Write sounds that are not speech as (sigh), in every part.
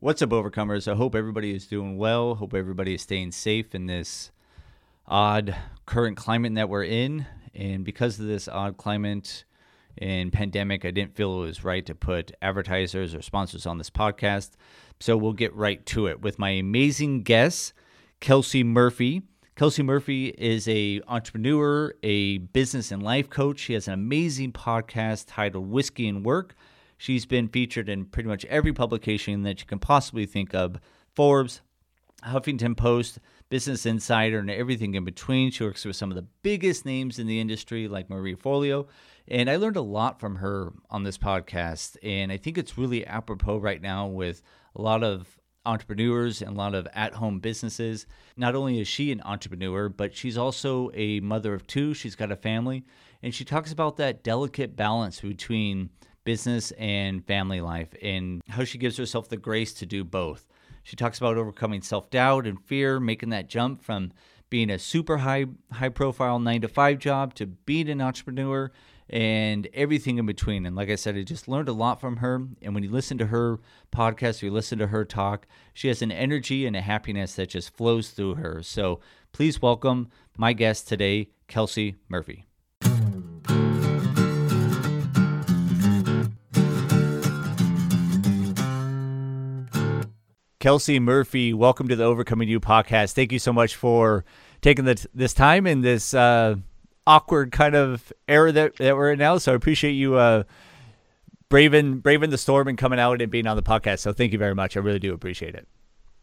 What's up, overcomers? I hope everybody is doing well. Hope everybody is staying safe in this odd current climate that we're in. And because of this odd climate and pandemic, I didn't feel it was right to put advertisers or sponsors on this podcast. So we'll get right to it with my amazing guest, Kelsey Murphy. Kelsey Murphy is a entrepreneur, a business and life coach. She has an amazing podcast titled Whiskey and Work. She's been featured in pretty much every publication that you can possibly think of Forbes, Huffington Post, Business Insider, and everything in between. She works with some of the biggest names in the industry, like Marie Forleo. And I learned a lot from her on this podcast. And I think it's really apropos right now with a lot of entrepreneurs and a lot of at home businesses. Not only is she an entrepreneur, but she's also a mother of two. She's got a family. And she talks about that delicate balance between business and family life and how she gives herself the grace to do both. She talks about overcoming self doubt and fear, making that jump from being a super high high profile nine to five job to being an entrepreneur and everything in between. And like I said, I just learned a lot from her. And when you listen to her podcast, or you listen to her talk, she has an energy and a happiness that just flows through her. So please welcome my guest today, Kelsey Murphy. Kelsey Murphy, welcome to the Overcoming You podcast. Thank you so much for taking the, this time in this uh, awkward kind of era that, that we're in now. So I appreciate you uh, braving braving the storm and coming out and being on the podcast. So thank you very much. I really do appreciate it.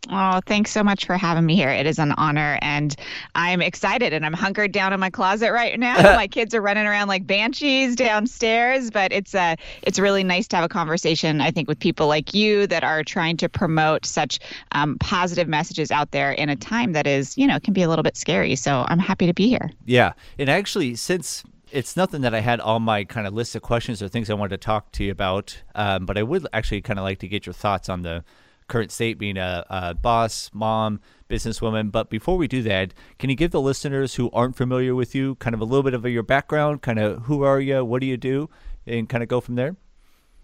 Oh, thanks so much for having me here. It is an honor, and I'm excited. And I'm hunkered down in my closet right now. (laughs) my kids are running around like banshees downstairs, but it's uh, it's really nice to have a conversation. I think with people like you that are trying to promote such um, positive messages out there in a time that is, you know, can be a little bit scary. So I'm happy to be here. Yeah, and actually, since it's nothing that I had on my kind of list of questions or things I wanted to talk to you about, um, but I would actually kind of like to get your thoughts on the current state being a, a, boss, mom, businesswoman. But before we do that, can you give the listeners who aren't familiar with you kind of a little bit of your background, kind of who are you, what do you do, and kind of go from there?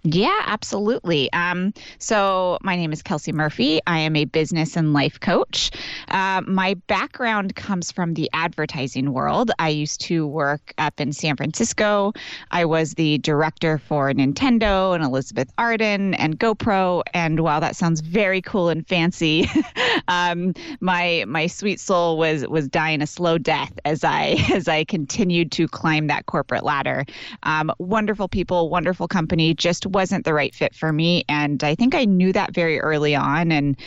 Yeah, absolutely. Um, so, my name is Kelsey Murphy. I am a business and life coach. Uh, my background comes from the advertising world. I used to work up in San Francisco. I was the director for Nintendo and Elizabeth Arden and GoPro. And while that sounds very cool and fancy, (laughs) um, my my sweet soul was was dying a slow death as I (laughs) as I continued to climb that corporate ladder. Um, wonderful people, wonderful company, just wasn't the right fit for me. And I think I knew that very early on. And,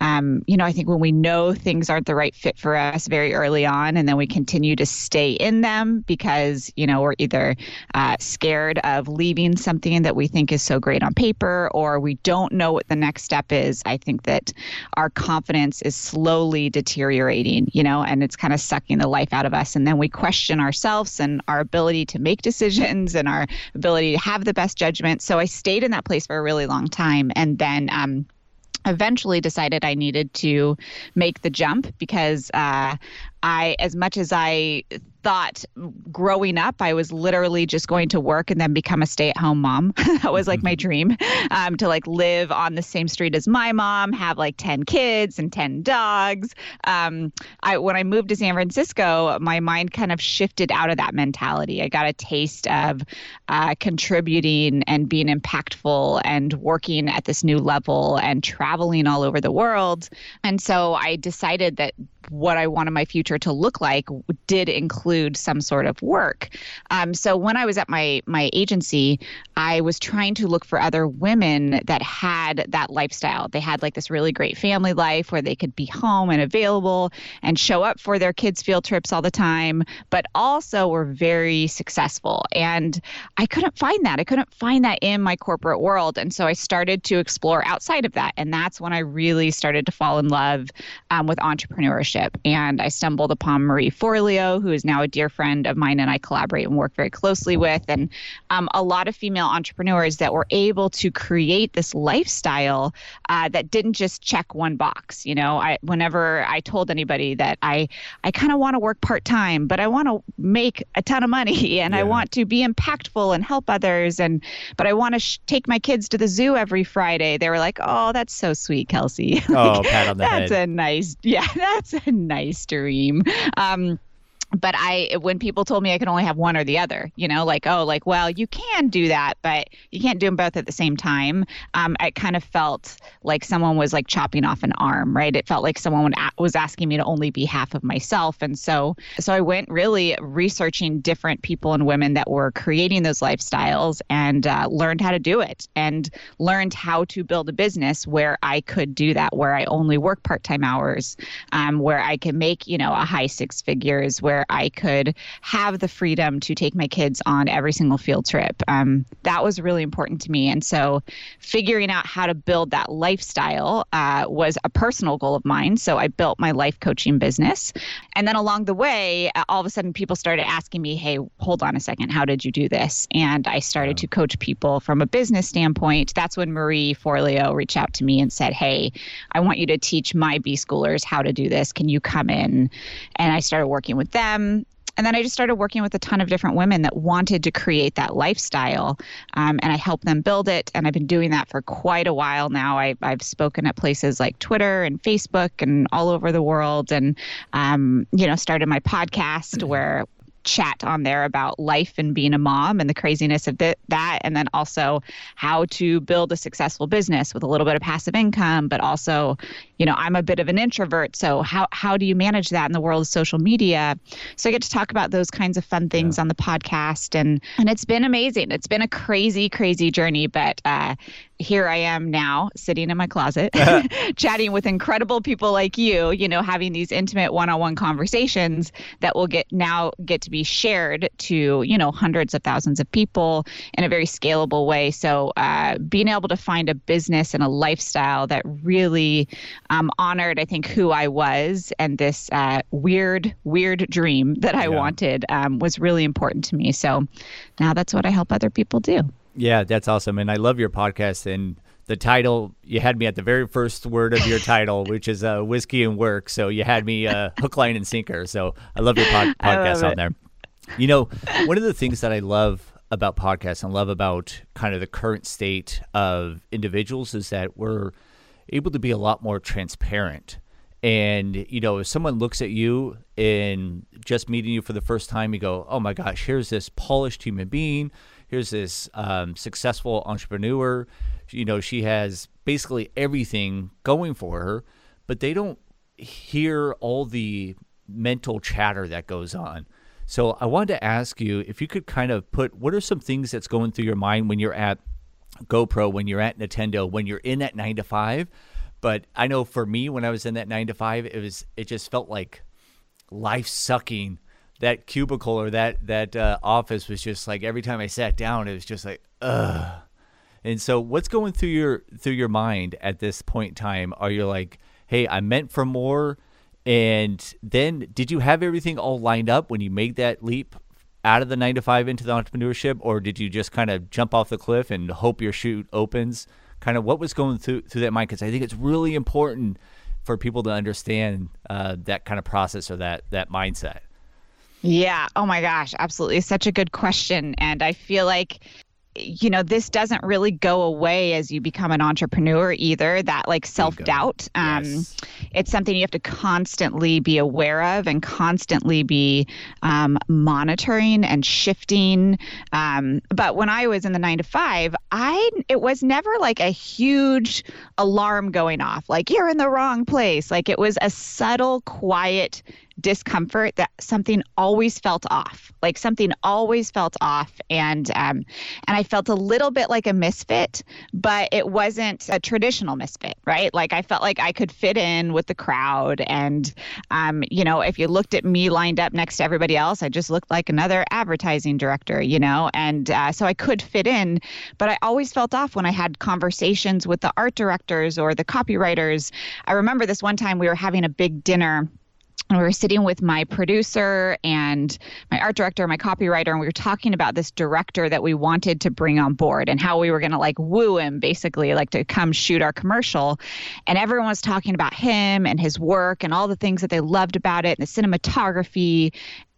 um, you know, I think when we know things aren't the right fit for us very early on, and then we continue to stay in them because, you know, we're either uh, scared of leaving something that we think is so great on paper or we don't know what the next step is, I think that our confidence is slowly deteriorating, you know, and it's kind of sucking the life out of us. And then we question ourselves and our ability to make decisions and our ability to have the best judgment. So I stayed in that place for a really long time. And then, um, eventually decided I needed to make the jump because uh, I, as much as I thought growing up I was literally just going to work and then become a stay-at-home mom. (laughs) that was like my mm-hmm. dream um, to like live on the same street as my mom, have like 10 kids and 10 dogs. Um, I when I moved to San Francisco, my mind kind of shifted out of that mentality. I got a taste of uh, contributing and being impactful and working at this new level and traveling all over the world. And so I decided that what I wanted my future to look like did include some sort of work. Um, so when I was at my my agency, I was trying to look for other women that had that lifestyle. They had like this really great family life where they could be home and available and show up for their kids' field trips all the time, but also were very successful. And I couldn't find that. I couldn't find that in my corporate world. And so I started to explore outside of that. And that's when I really started to fall in love um, with entrepreneurship And I stumbled upon Marie Forleo, who is now a dear friend of mine and I collaborate and work very closely with, and um, a lot of female entrepreneurs that were able to create this lifestyle uh, that didn't just check one box. You know, I whenever I told anybody that I I kind of want to work part time, but I want to make a ton of money (laughs) and yeah. I want to be impactful and help others, and but I want to sh- take my kids to the zoo every Friday. They were like, "Oh, that's so sweet, Kelsey." (laughs) oh, pat on the that's head. That's a nice, yeah, (laughs) that's a (laughs) nice dream. Um, but I, when people told me I could only have one or the other, you know, like, oh, like, well, you can do that, but you can't do them both at the same time. Um, I kind of felt like someone was like chopping off an arm, right? It felt like someone was asking me to only be half of myself. And so, so I went really researching different people and women that were creating those lifestyles and uh, learned how to do it and learned how to build a business where I could do that, where I only work part time hours, um, where I can make, you know, a high six figures, where where I could have the freedom to take my kids on every single field trip. Um, that was really important to me. And so figuring out how to build that lifestyle uh, was a personal goal of mine. So I built my life coaching business. And then along the way, uh, all of a sudden people started asking me, hey, hold on a second, how did you do this? And I started to coach people from a business standpoint. That's when Marie Forleo reached out to me and said, hey, I want you to teach my B schoolers how to do this. Can you come in? And I started working with them them and then I just started working with a ton of different women that wanted to create that lifestyle. Um, and I helped them build it. And I've been doing that for quite a while now. I, have spoken at places like Twitter and Facebook and all over the world. And, um, you know, started my podcast mm-hmm. where chat on there about life and being a mom and the craziness of th- that. And then also how to build a successful business with a little bit of passive income, but also, you know, I'm a bit of an introvert. So how, how do you manage that in the world of social media? So I get to talk about those kinds of fun things yeah. on the podcast. And, and it's been amazing. It's been a crazy, crazy journey, but uh, here I am now sitting in my closet, (laughs) (laughs) chatting with incredible people like you, you know, having these intimate one-on-one conversations that will get now get to be shared to, you know, hundreds of thousands of people in a very scalable way. So uh, being able to find a business and a lifestyle that really um, honored, I think, who I was and this uh, weird, weird dream that I yeah. wanted um, was really important to me. So now that's what I help other people do. Yeah, that's awesome. And I love your podcast. And the title, you had me at the very first word of your title, which is uh, Whiskey and Work. So you had me uh, hook, line, and sinker. So I love your pod- (laughs) podcast on there. You know, one of the things that I love about podcasts and love about kind of the current state of individuals is that we're able to be a lot more transparent. And, you know, if someone looks at you and just meeting you for the first time, you go, oh my gosh, here's this polished human being here's this um, successful entrepreneur. You know, she has basically everything going for her, but they don't hear all the mental chatter that goes on. So I wanted to ask you if you could kind of put what are some things that's going through your mind when you're at GoPro, when you're at Nintendo, when you're in that nine to five. But I know for me, when I was in that nine to five, it was it just felt like life sucking that cubicle or that that uh, office was just like every time I sat down, it was just like ugh. And so, what's going through your through your mind at this point in time? Are you like, hey, I meant for more? And then, did you have everything all lined up when you made that leap out of the nine to five into the entrepreneurship, or did you just kind of jump off the cliff and hope your chute opens? Kind of what was going through through that mind? Because I think it's really important for people to understand uh, that kind of process or that that mindset. Yeah. Oh my gosh. Absolutely. Such a good question. And I feel like you know this doesn't really go away as you become an entrepreneur either that like self-doubt um, yes. It's something you have to constantly be aware of and constantly be um, monitoring and shifting. Um, but when i was in the nine to five i it was never like a huge alarm going off like you're in the wrong place. Like it was a subtle quiet discomfort that something always felt off like something always felt off. And um, and i felt a little bit like a misfit but it wasn't a traditional misfit right? Like i felt like i could fit in with the crowd. And um, you know if you looked at me lined up next to everybody else i just looked like another advertising director you know? And uh, so i could fit in but i always felt off when i had conversations with the art directors or the copywriters. I remember this one time we were having a big dinner and we were sitting with my producer and my art director, my copywriter, and we were talking about this director that we wanted to bring on board and how we were going to like woo him, basically, like to come shoot our commercial. And everyone was talking about him and his work and all the things that they loved about it and the cinematography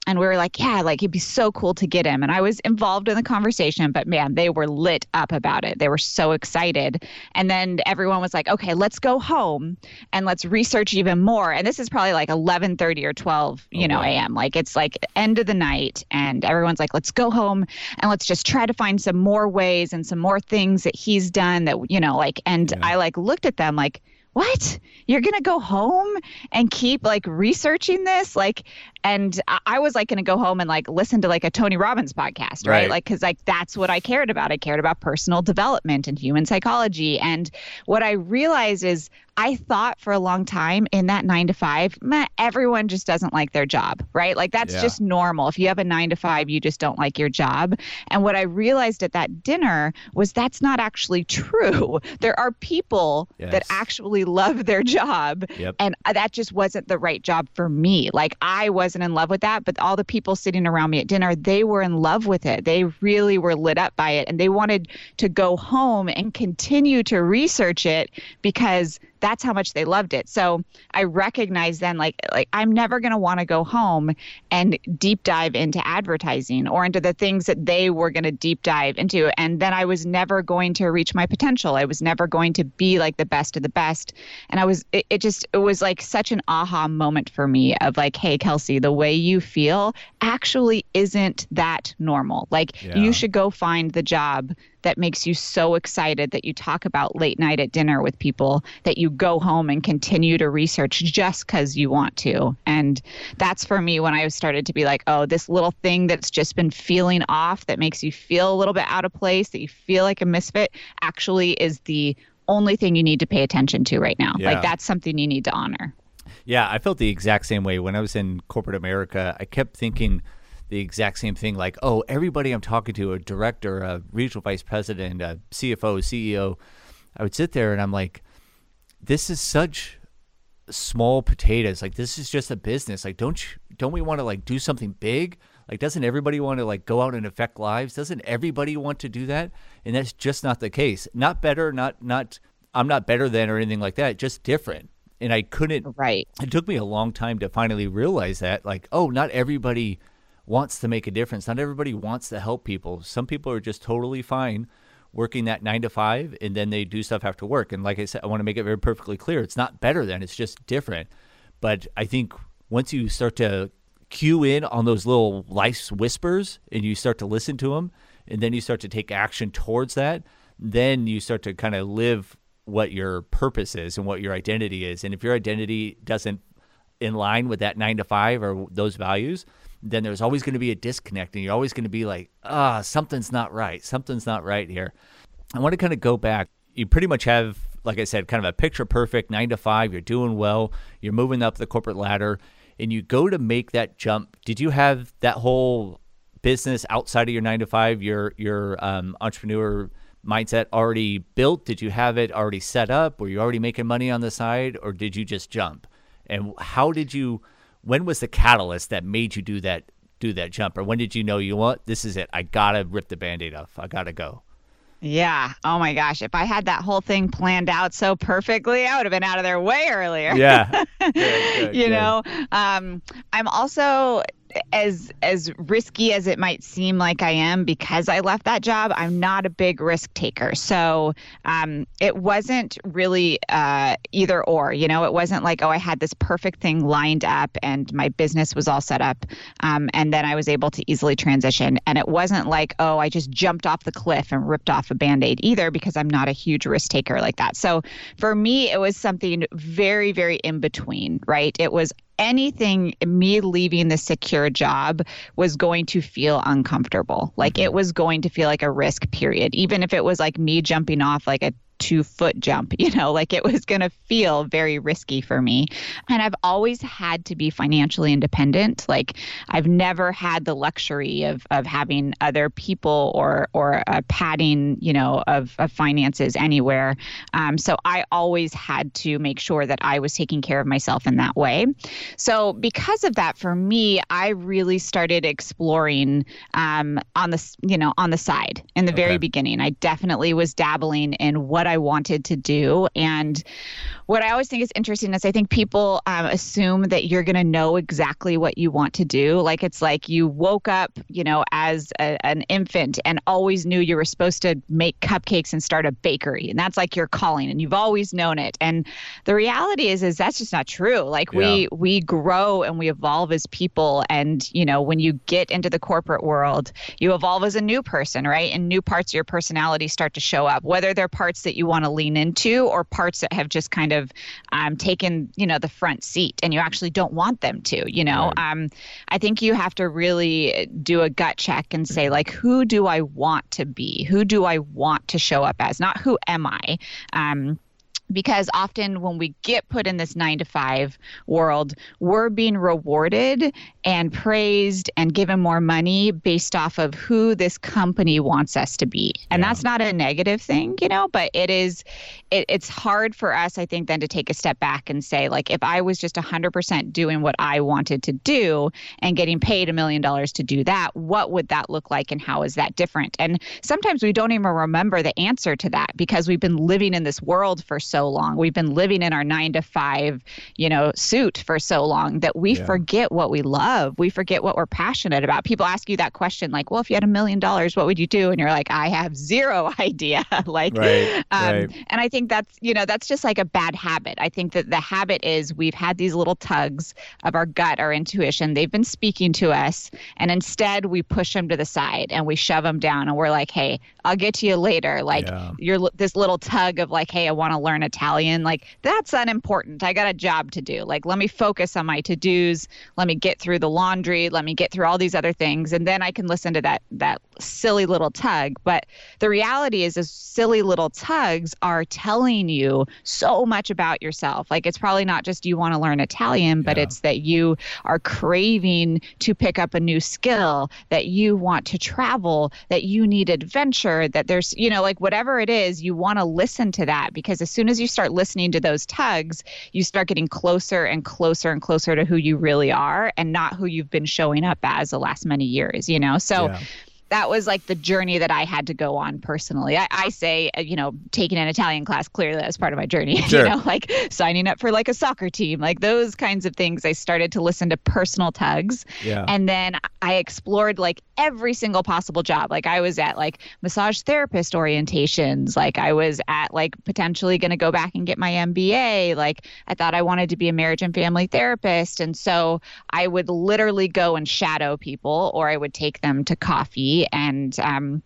and we were like, yeah, like it'd be so cool to get him. And I was involved in the conversation, but man, they were lit up about it. They were so excited. And then everyone was like, okay, let's go home and let's research even more. And this is probably like 11:30 or 12, you oh, know, wow. a.m. Like it's like end of the night, and everyone's like, let's go home and let's just try to find some more ways and some more things that he's done that you know, like. And yeah. I like looked at them like what you're gonna go home and keep like researching this like and I was like going to go home and like listen to like a Tony Robbins podcast, right? right. Like, cause like that's what I cared about. I cared about personal development and human psychology. And what I realized is I thought for a long time in that nine to five, meh, everyone just doesn't like their job, right? Like that's yeah. just normal. If you have a nine to five, you just don't like your job. And what I realized at that dinner was that's not actually true. (laughs) There are people yes. that actually love their job. Yep. And uh, that just wasn't the right job for me. Like I was wasn't in love with that, but all the people sitting around me at dinner, they were in love with it. They really were lit up by it and they wanted to go home and continue to research it because that's how much they loved it. So I recognized then like like I'm never going to want to go home and deep dive into advertising or into the things that they were going to deep dive into and then I was never going to reach my potential. I was never going to be like the best of the best. And I was it, it just it was like such an aha moment for me of like hey Kelsey, the way you feel actually isn't that normal. Like yeah. you should go find the job that makes you so excited that you talk about late night at dinner with people that you go home and continue to research just because you want to. And that's for me when I started to be like, oh, this little thing that's just been feeling off that makes you feel a little bit out of place, that you feel like a misfit, actually is the only thing you need to pay attention to right now. Yeah. Like that's something you need to honor. Yeah, I felt the exact same way when I was in corporate America. I kept thinking, the exact same thing like, oh, everybody I'm talking to, a director, a regional vice president, a CFO, CEO, I would sit there and I'm like, this is such small potatoes. Like this is just a business. Like don't you, don't we want to like do something big? Like doesn't everybody want to like go out and affect lives? Doesn't everybody want to do that? And that's just not the case. Not better, not not I'm not better than or anything like that, just different. And I couldn't Right. It took me a long time to finally realize that like, oh, not everybody wants to make a difference. Not everybody wants to help people. Some people are just totally fine working that nine to five and then they do stuff after work. And like I said, I want to make it very perfectly clear it's not better than, it's just different. But I think once you start to cue in on those little life's whispers and you start to listen to them and then you start to take action towards that, then you start to kind of live what your purpose is and what your identity is. And if your identity doesn't in line with that nine to five or those values, then there's always going to be a disconnect and you're always going to be like, ah, something's not right. Something's not right here. I want to kind of go back. You pretty much have, like I said, kind of a picture perfect nine to five. You're doing well. You're moving up the corporate ladder and you go to make that jump. Did you have that whole business outside of your nine to five, your, your um, entrepreneur mindset already built? Did you have it already set up? Were you already making money on the side or did you just jump? And how did you, when was the catalyst that made you do that do that jump or when did you know you want this is it i gotta rip the band-aid off i gotta go yeah. Oh my gosh. If I had that whole thing planned out so perfectly, I would have been out of there way earlier. Yeah. (laughs) Good, good, you good. know, um, I'm also as as risky as it might seem like I am because I left that job, I'm not a big risk taker. So um, it wasn't really uh, either or. You know, it wasn't like oh I had this perfect thing lined up and my business was all set up, um, and then I was able to easily transition. And it wasn't like oh I just jumped off the cliff and ripped off a band aid either because I'm not a huge risk taker like that. So for me, it was something very very in between. Right? It was anything, me leaving the secure job was going to feel uncomfortable. Like it mm-hmm. was going to feel like a risk, period. Even if it was like me jumping off like a two foot jump, (laughs) you know, like it was going to feel very risky for me. And I've always had to be financially independent. Like I've never had the luxury of, of having other people or, or a padding, you know, of, of finances anywhere. Um, so I always had to make sure that I was taking care of myself in that way. So because of that, for me, I really started exploring um, on the, you know, on the side in the okay. very beginning. I definitely was dabbling in what I wanted to do. And what I always think is interesting is I think people um, assume that you're going to know exactly what you want to do. Like it's like you woke up, you know, as a, an infant and always knew you were supposed to make cupcakes and start a bakery, and that's like your calling, and you've always known it. And the reality is, is that's just not true. Like yeah. we we grow and we evolve as people, and you know, when you get into the corporate world, you evolve as a new person, right? And new parts of your personality start to show up, whether they're parts that you want to lean into or parts that have just kind of of um, taken you know the front seat and you actually don't want them to you know? Right. um, i think you have to really do a gut check and say like who do i want to be? Who do i want to show up as? Not who am i? Um, because often when we get put in this nine to five world, we're being rewarded and praised and given more money based off of who this company wants us to be. And yeah. that's not a negative thing, you know, but it is, it, it's hard for us, I think, then to take a step back and say, like, if I was just 100% doing what I wanted to do and getting paid a million dollars to do that, what would that look like and how is that different? And sometimes we don't even remember the answer to that because we've been living in this world for so long. We've been living in our nine to five, you know, suit for so long that we yeah. forget what we love. We forget what we're passionate about. People ask you that question, like, well, if you had a million dollars, what would you do? And you're like, I have zero (laughs) idea. (laughs) like, right, um, right. and I think that's, you know, that's just like a bad habit. I think that the habit is we've had these little tugs of our gut, our intuition. They've been speaking to us. And instead we push them to the side and we shove them down and we're like, hey, I'll get to you later. Like, yeah. you're this little tug of like, hey, I want to learn Italian. Like, that's unimportant. I got a job to do. Like, let me focus on my to dos. Let me get through the laundry. Let me get through all these other things. And then I can listen to that, that silly little tug. But the reality is, those silly little tugs are telling you so much about yourself. Like, it's probably not just you want to learn Italian, but yeah. it's that you are craving to pick up a new skill, that you want to travel, that you need adventure, that there's, you know, like whatever it is, you want to listen to that because as soon as you start listening to those tugs, you start getting closer and closer and closer to who you really are and not who you've been showing up as the last many years, you know? So yeah that was like the journey that I had to go on personally. I, I say, uh, you know, taking an Italian class clearly as part of my journey. (laughs) Sure. you know, like signing up for like a soccer team, like those kinds of things. I started to listen to personal tugs, yeah. and then I explored like every single possible job. Like I was at like massage therapist orientations. Like I was at like potentially going to go back and get my MBA. Like I thought I wanted to be a marriage and family therapist, and so I would literally go and shadow people, or I would take them to coffee and um,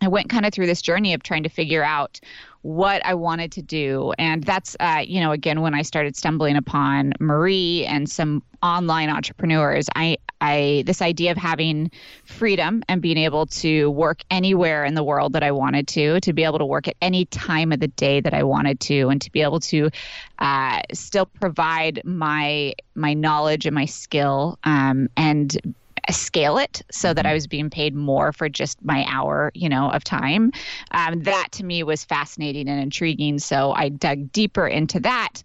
I went kind of through this journey of trying to figure out what I wanted to do. And that's, uh, you know, again, when I started stumbling upon Marie and some online entrepreneurs, I, I, this idea of having freedom and being able to work anywhere in the world that I wanted to, to be able to work at any time of the day that I wanted to, and to be able to uh, still provide my my knowledge and my skill um, and scale it so that I mm-hmm. was being paid more for just my hour, you know, of time. Um, that to me was fascinating and intriguing. So I dug deeper into that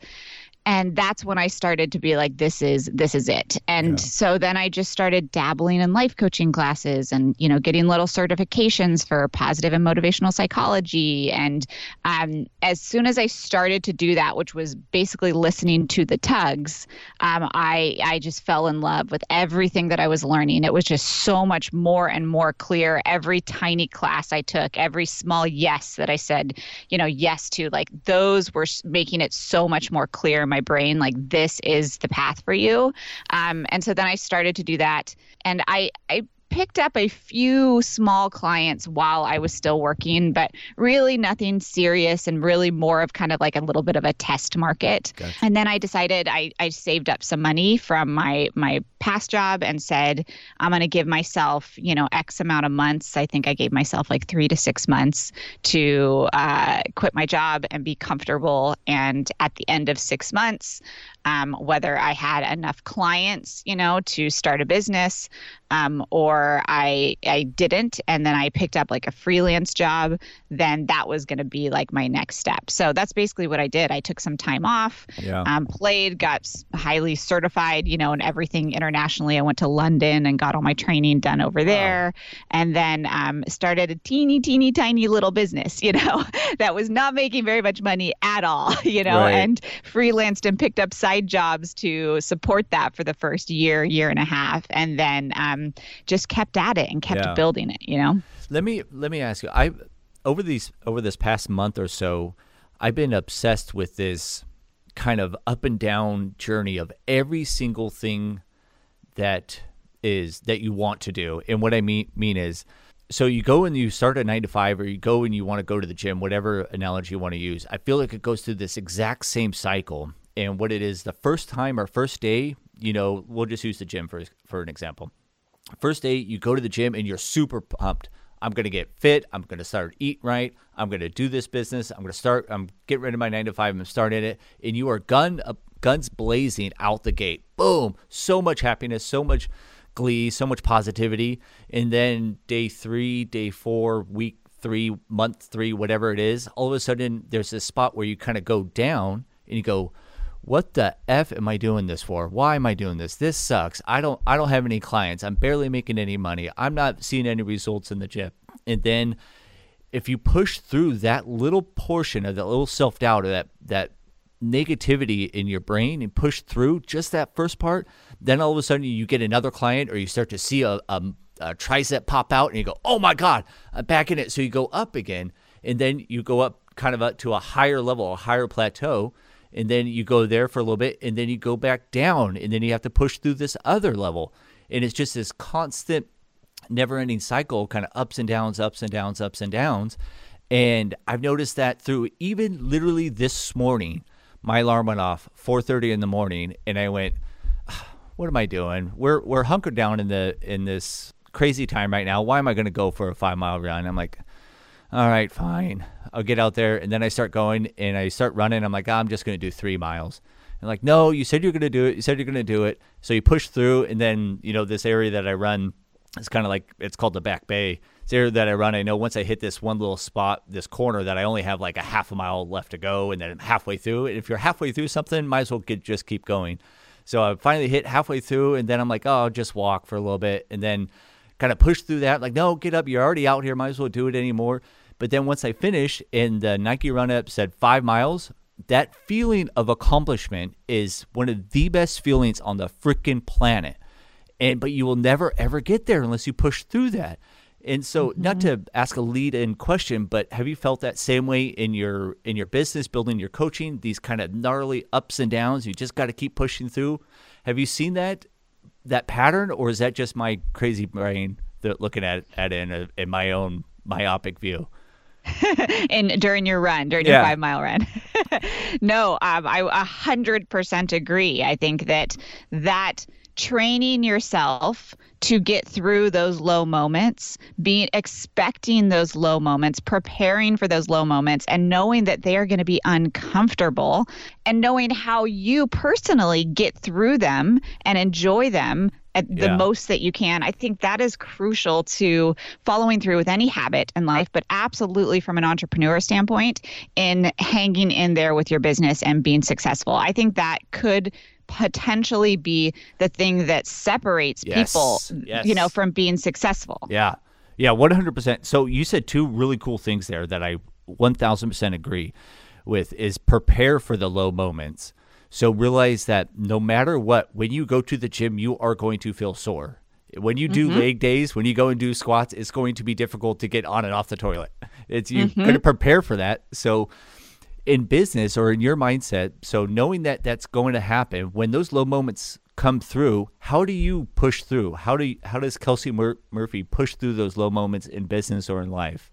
and that's when i started to be like this is this is it. And yeah. so then i just started dabbling in life coaching classes and you know getting little certifications for positive and motivational psychology. And um, as soon as i started to do that which was basically listening to the tugs um, i i just fell in love with everything that i was learning. It was just so much more and more clear. Every tiny class i took every small yes that i said you know yes to like those were making it so much more clear my brain like this is the path for you. Um, and so then i started to do that. And i i picked up a few small clients while I was still working, but really nothing serious and really more of kind of like a little bit of a test market. Gotcha. And then I decided I, I saved up some money from my my past job and said, I'm going to give myself, you know, X amount of months. I think I gave myself like three to six months to uh, quit my job and be comfortable. And at the end of six months, um, whether I had enough clients, you know, to start a business, um, or I I didn't, and then I picked up like a freelance job, then that was going to be like my next step. So that's basically what I did. I took some time off, yeah. um, played, got highly certified, you know, and everything internationally. I went to London and got all my training done over there, wow. and then um, started a teeny, teeny, tiny little business, (laughs) you know, that was not making very much money at all, (laughs) you know, right. and freelanced and picked up side jobs to support that for the first year, year and a half, and then um, um, just kept at it and kept yeah. building it. You know. Let me let me ask you. I over these over this past month or so, I've been obsessed with this kind of up and down journey of every single thing that is that you want to do. And what I mean mean is so you go and you start at nine to five or you go and you want to go to the gym, whatever analogy you want to use. I feel like it goes through this exact same cycle. And what it is, the first time or first day, you know, we'll just use the gym for for an example. First day, you go to the gym and you're super pumped. I'm going to get fit. I'm going to start eat right. I'm going to do this business. I'm going to start. I'm get rid of my nine to five. I'm starting it, and you are gun uh, guns blazing out the gate. Boom! So much happiness, so much glee, so much positivity, and then day three, day four, week three, month three, whatever it is, all of a sudden there's this spot where you kind of go down and you go, what the f am I doing this for? Why am I doing this? This sucks. I don't I don't have any clients. I'm barely making any money. I'm not seeing any results in the gym. And then if you push through that little portion of that little self-doubt or that that negativity in your brain and push through just that first part, then all of a sudden you get another client or you start to see a, a, a tricep pop out and you go, oh my God, I'm back in it. So you go up again and then you go up kind of up to a higher level, a higher plateau and then you go there for a little bit and then you go back down and then you have to push through this other level. And it's just this constant never ending cycle kind of ups and downs ups and downs ups and downs. And i've noticed that through even literally this morning my alarm went off 4.30 in the morning and i went (sighs) what am i doing? We're we're hunkered down in the in this crazy time right now. Why am i going to go for a five mile run? I'm like all right fine I'll get out there and then I start going and I start running. I'm like, oh, I'm just going to do three miles. And like, no, you said you're going to do it. You said you're going to do it. So you push through, and then you know this area that I run is kind of like it's called the Back Bay. It's area that I run. I know once I hit this one little spot, this corner, that I only have like a half a mile left to go, and then I'm halfway through. And if you're halfway through something, might as well get, just keep going. So I finally hit halfway through, and then I'm like, oh, I'll just walk for a little bit, and then kind of push through that. Like, no, get up. You're already out here. Might as well do it anymore. But then once I finished and the Nike Run Up said five miles, that feeling of accomplishment is one of the best feelings on the freaking planet. And but you will never ever get there unless you push through that. And so mm-hmm. not to ask a lead in question, but have you felt that same way in your in your business, building your coaching, these kind of gnarly ups and downs, you just got to keep pushing through? Have you seen that that pattern or is that just my crazy brain that looking at at it in, a, in my own myopic view? (laughs) in during your run, during yeah. your five mile run. (laughs) no, um, I a hundred percent agree. I think that that training yourself to get through those low moments, being expecting those low moments, preparing for those low moments, and knowing that they are going to be uncomfortable, and knowing how you personally get through them and enjoy them at the most that you can. I think that is crucial to following through with any habit in life, but absolutely from an entrepreneur standpoint in hanging in there with your business and being successful. I think that could potentially be the thing that separates yes. people yes. you know from being successful yeah yeah 100% so you said two really cool things there that i 1000% agree with is prepare for the low moments so realize that no matter what, when you go to the gym, you are going to feel sore. When you do mm-hmm. leg days, when you go and do squats, it's going to be difficult to get on and off the toilet. (laughs) It's you're mm-hmm. going to prepare for that. So in business or in your mindset, so knowing that that's going to happen, when those low moments come through. How do you push through? How do you, how does Kelsey Mur- Murphy push through those low moments in business or in life?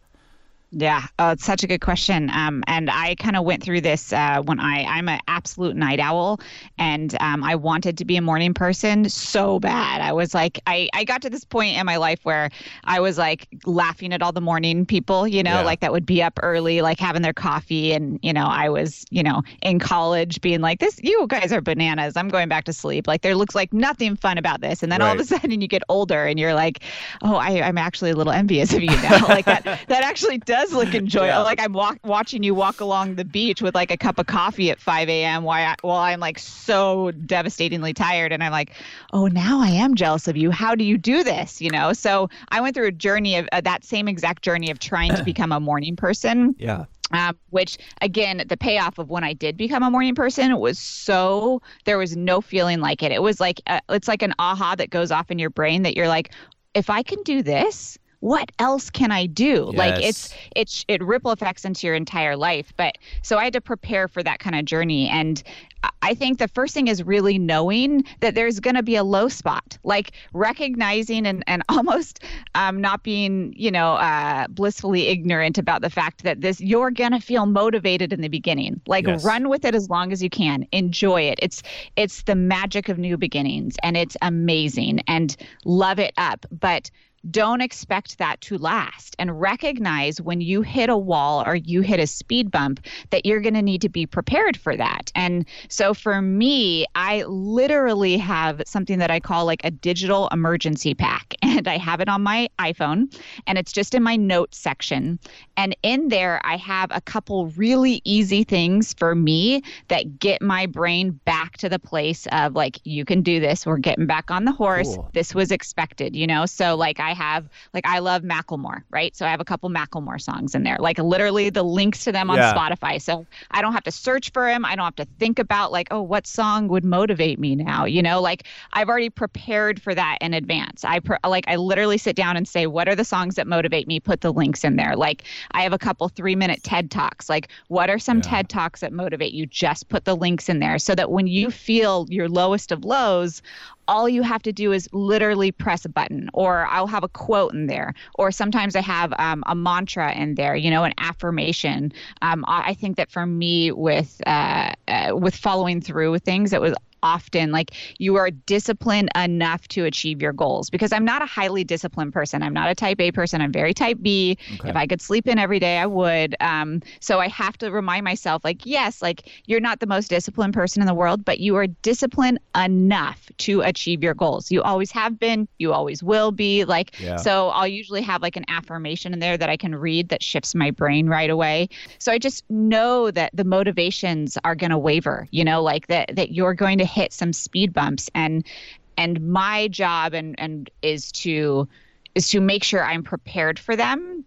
Yeah, oh, it's such a good question. Um, and I kind of went through this uh, when I I'm an absolute night owl, and um, I wanted to be a morning person so bad. I was like, I I got to this point in my life where I was like laughing at all the morning people, you know, yeah. like that would be up early, like having their coffee, and you know, I was you know in college being like, this, you guys are bananas. I'm going back to sleep. Like there looks like nothing fun about this, and then right. all of a sudden you get older and you're like, oh, I I'm actually a little envious of you now. (laughs) like that that actually does does look enjoyable. Yeah. Like I'm walk, watching you walk along the beach with like a cup of coffee at 5 a.m. while, I, while I'm like so devastatingly tired. And I'm like, oh, now I am jealous of you. How do you do this? You know? So I went through a journey of uh, that same exact journey of trying to (clears throat) become a morning person. Yeah. Um, which again the payoff of when i did become a morning person was so there was no feeling like it it was like a, uh, it's like an aha that goes off in your brain that you're like if i can do this what else can I do? Yes. Like it's it's it ripple effects into your entire life. But so I had to prepare for that kind of journey. And I think the first thing is really knowing that there's going to be a low spot, like recognizing and, and (laughs) almost um, not being, you know, uh, blissfully ignorant about the fact that this you're going to feel motivated in the beginning. Like yes. run with it as long as you can, enjoy it. It's it's the magic of new beginnings, and it's amazing, and love it up. But don't expect that to last and recognize when you hit a wall or you hit a speed bump that you're going to need to be prepared for that. And so for me, I literally have something that I call like a digital emergency pack (laughs) and I have it on my iPhone and it's just in my notes section. And in there, I have a couple really easy things for me that get my brain back to the place of like, you can do this. We're getting back on the horse. Cool. This was expected, you know? So like I have like I love Macklemore, right? So I have a couple Macklemore songs in there, like literally the links to them on yeah. Spotify. So I don't have to search for him. I don't have to think about like, oh, what song would motivate me now? You know, like I've already prepared for that in advance. I pre- like I literally sit down and say, what are the songs that motivate me? Put the links in there. Like I have a couple three minute TED talks. Like what are some yeah. TED talks that motivate you? Just put the links in there so that when you feel your lowest of lows, all you have to do is literally press a button or i'll have a quote in there or sometimes i have um, a mantra in there you know an affirmation. Um, i think that for me with uh, uh, with following through with things it was often like you are disciplined enough to achieve your goals because I'm not a highly disciplined person. I'm not a type A person. I'm very type B. Okay. If I could sleep in every day, I would. Um, so I have to remind myself, like, yes, like you're not the most disciplined person in the world, but you are disciplined enough to achieve your goals. You always have been, you always will be. Like, yeah. so I'll usually have like an affirmation in there that I can read that shifts my brain right away. So I just know that the motivations are going to waver, you know, like that, that you're going to hit some speed bumps and and my job and and is to is to make sure I'm prepared for them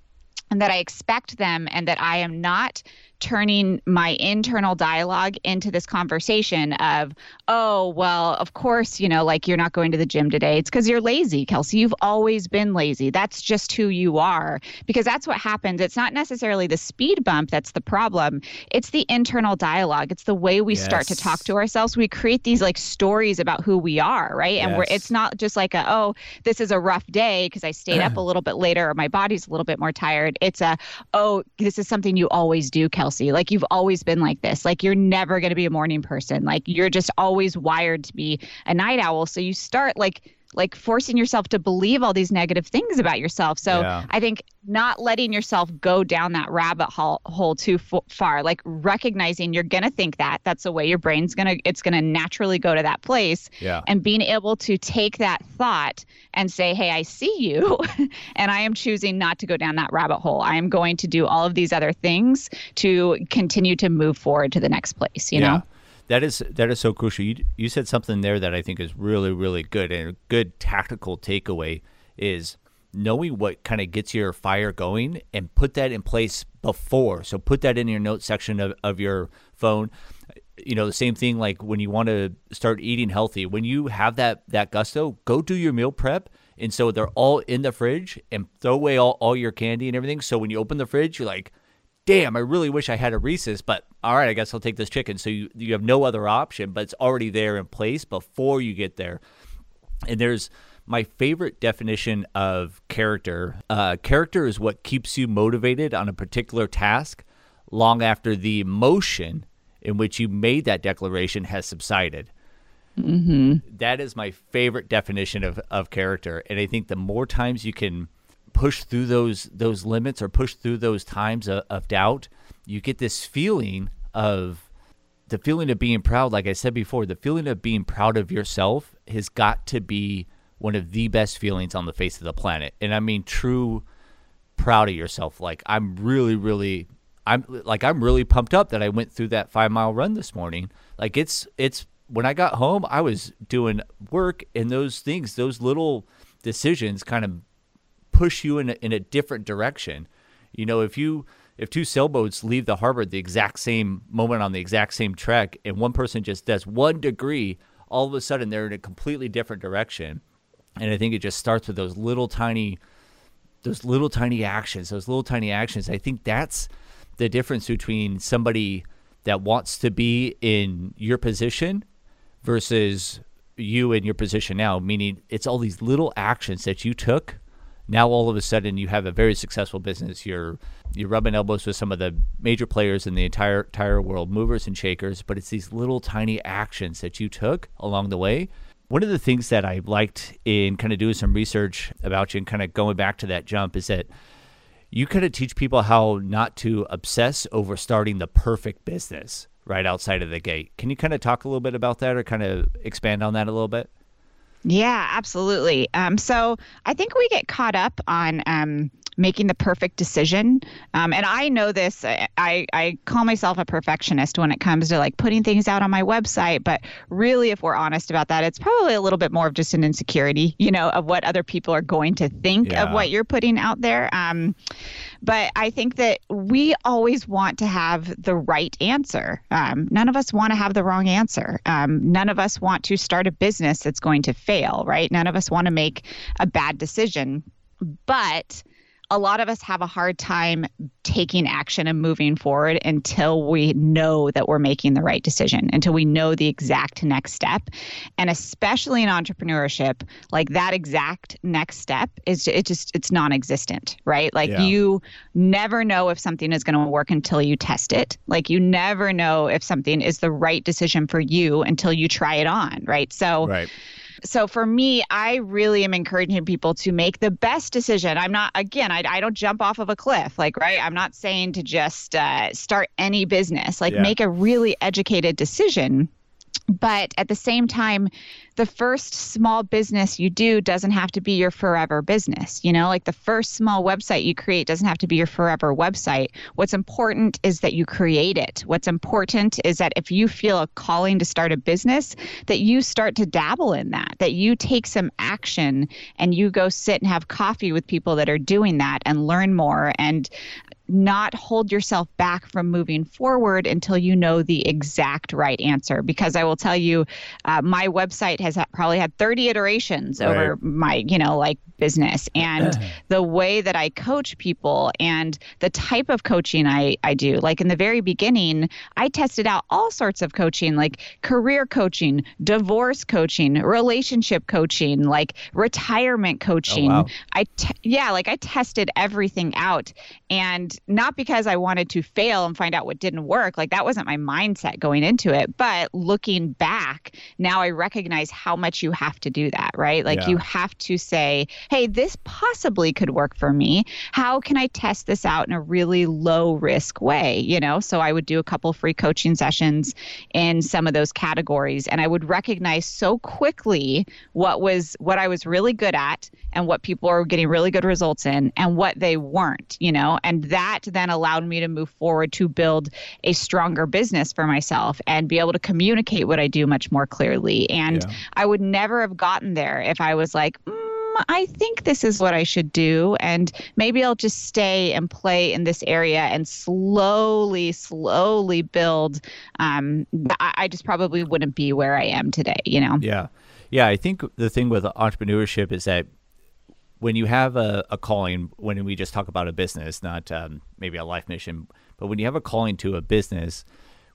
and that I expect them and that I am not turning my internal dialogue into this conversation of, oh, well, of course, you know, like you're not going to the gym today. It's because you're lazy, Kelsey. You've always been lazy. That's just who you are. Because that's what happens. It's not necessarily the speed bump that's the problem, it's the internal dialogue. It's the way we yes. start to talk to ourselves. We create these like stories about who we are, right? Yes. And we're, it's not just like a, oh, this is a rough day because I stayed up (clears throat) a little bit later or my body's a little bit more tired. It's a, oh, this is something you always do, Kelsey Kelsey. Like you've always been like this. Like you're never going to be a morning person. Like you're just always wired to be a night owl. So you start like like forcing yourself to believe all these negative things about yourself. So yeah. I think not letting yourself go down that rabbit hole, hole too f- far, like recognizing you're going to think that that's the way your brain's going to, it's going to naturally go to that place. Yeah. And being able to take that thought and say, Hey, I see you. (laughs) and I am choosing not to go down that rabbit hole. I am going to do all of these other things to continue to move forward to the next place, you yeah. know? That is that is so crucial. You you said something there that I think is really really good and a good tactical takeaway is knowing what kind of gets your fire going and put that in place before. So put that in your notes section of, of your phone. You know, the same thing like when you want to start eating healthy. When you have that that gusto, go do your meal prep. And so they're all in the fridge and throw away all, all your candy and everything. So when you open the fridge, you're like, damn, I really wish I had a Reese's, but all right, I guess I'll take this chicken. So you, you have no other option, but it's already there in place before you get there. And there's my favorite definition of character. Uh, character is what keeps you motivated on a particular task long after the emotion in which you made that declaration has subsided. Mm-hmm. That is my favorite definition of, of character. And I think the more times you can push through those those limits or push through those times of, of doubt, you get this feeling of the feeling of being proud. Like I said before, the feeling of being proud of yourself has got to be one of the best feelings on the face of the planet. And I mean true proud of yourself. Like I'm really, really I'm like I'm really pumped up that I went through that five mile run this morning. Like it's it's when I got home, I was doing work and those things, those little decisions kind of push you in a, in a different direction. You know, if you if two sailboats leave the harbor at the exact same moment on the exact same trek and one person just does one degree, all of a sudden they're in a completely different direction. And I think it just starts with those little tiny those little tiny actions, those little tiny actions. I think that's the difference between somebody that wants to be in your position versus you in your position now, meaning it's all these little actions that you took. Now all of a sudden you have a very successful business. You're you're rubbing elbows with some of the major players in the entire entire world, movers and shakers, but it's these little tiny actions that you took along the way. One of the things that I liked in kind of doing some research about you and kind of going back to that jump is that you kind of teach people how not to obsess over starting the perfect business right outside of the gate. Can you kind of talk a little bit about that or kind of expand on that a little bit? Yeah, absolutely. Um, so I think we get caught up on um, making the perfect decision. Um, and I know this. I, I call myself a perfectionist when it comes to like putting things out on my website. But really, if we're honest about that, it's probably a little bit more of just an insecurity, you know, of what other people are going to think yeah. of what you're putting out there. Um, but I think that we always want to have the right answer. Um, none of us want to have the wrong answer. Um, none of us want to start a business that's going to fail, right? None of us want to make a bad decision. But a lot of us have a hard time taking action and moving forward until we know that we're making the right decision, until we know the exact next step. And especially in entrepreneurship, like that exact next step is it just it's non-existent, right? Like yeah. you never know if something is going to work until you test it. Like you never know if something is the right decision for you until you try it on, right? So right so for me, I really am encouraging people to make the best decision. I'm not, again, I, I don't jump off of a cliff, like, right? I'm not saying to just uh, start any business, like, yeah. make a really educated decision but at the same time the first small business you do doesn't have to be your forever business you know? Like the first small website you create doesn't have to be your forever website. What's important is that you create it. What's important is that if you feel a calling to start a business that you start to dabble in that that you take some action and you go sit and have coffee with people that are doing that and learn more and not hold yourself back from moving forward until you know the exact right answer. Because I will tell you, uh, my website has probably had 30 iterations right. over my, you know, like business and (clears throat) the way that I coach people and the type of coaching I, I do. Like in the very beginning, I tested out all sorts of coaching, like career coaching, divorce coaching, relationship coaching, like retirement coaching. Oh, wow. I yeah, like I tested everything out. And not because I wanted to fail and find out what didn't work. Like that wasn't my mindset going into it. But looking back, now I recognize how much you have to do that, right? Like yeah. you have to say, hey, this possibly could work for me. How can I test this out in a really low risk way? You know, so I would do a couple free coaching sessions in some of those categories and I would recognize so quickly what was what I was really good at and what people are getting really good results in and what they weren't, you know, and that then allowed me to move forward to build a stronger business for myself and be able to communicate what I do much more clearly. And yeah. I would never have gotten there if I was like, mm, I think this is what I should do. And maybe I'll just stay and play in this area and slowly, slowly build. Um, I, I just probably wouldn't be where I am today, you know? Yeah. Yeah. I think the thing with entrepreneurship is that when you have a, a calling, when we just talk about a business, not um, maybe a life mission, but when you have a calling to a business,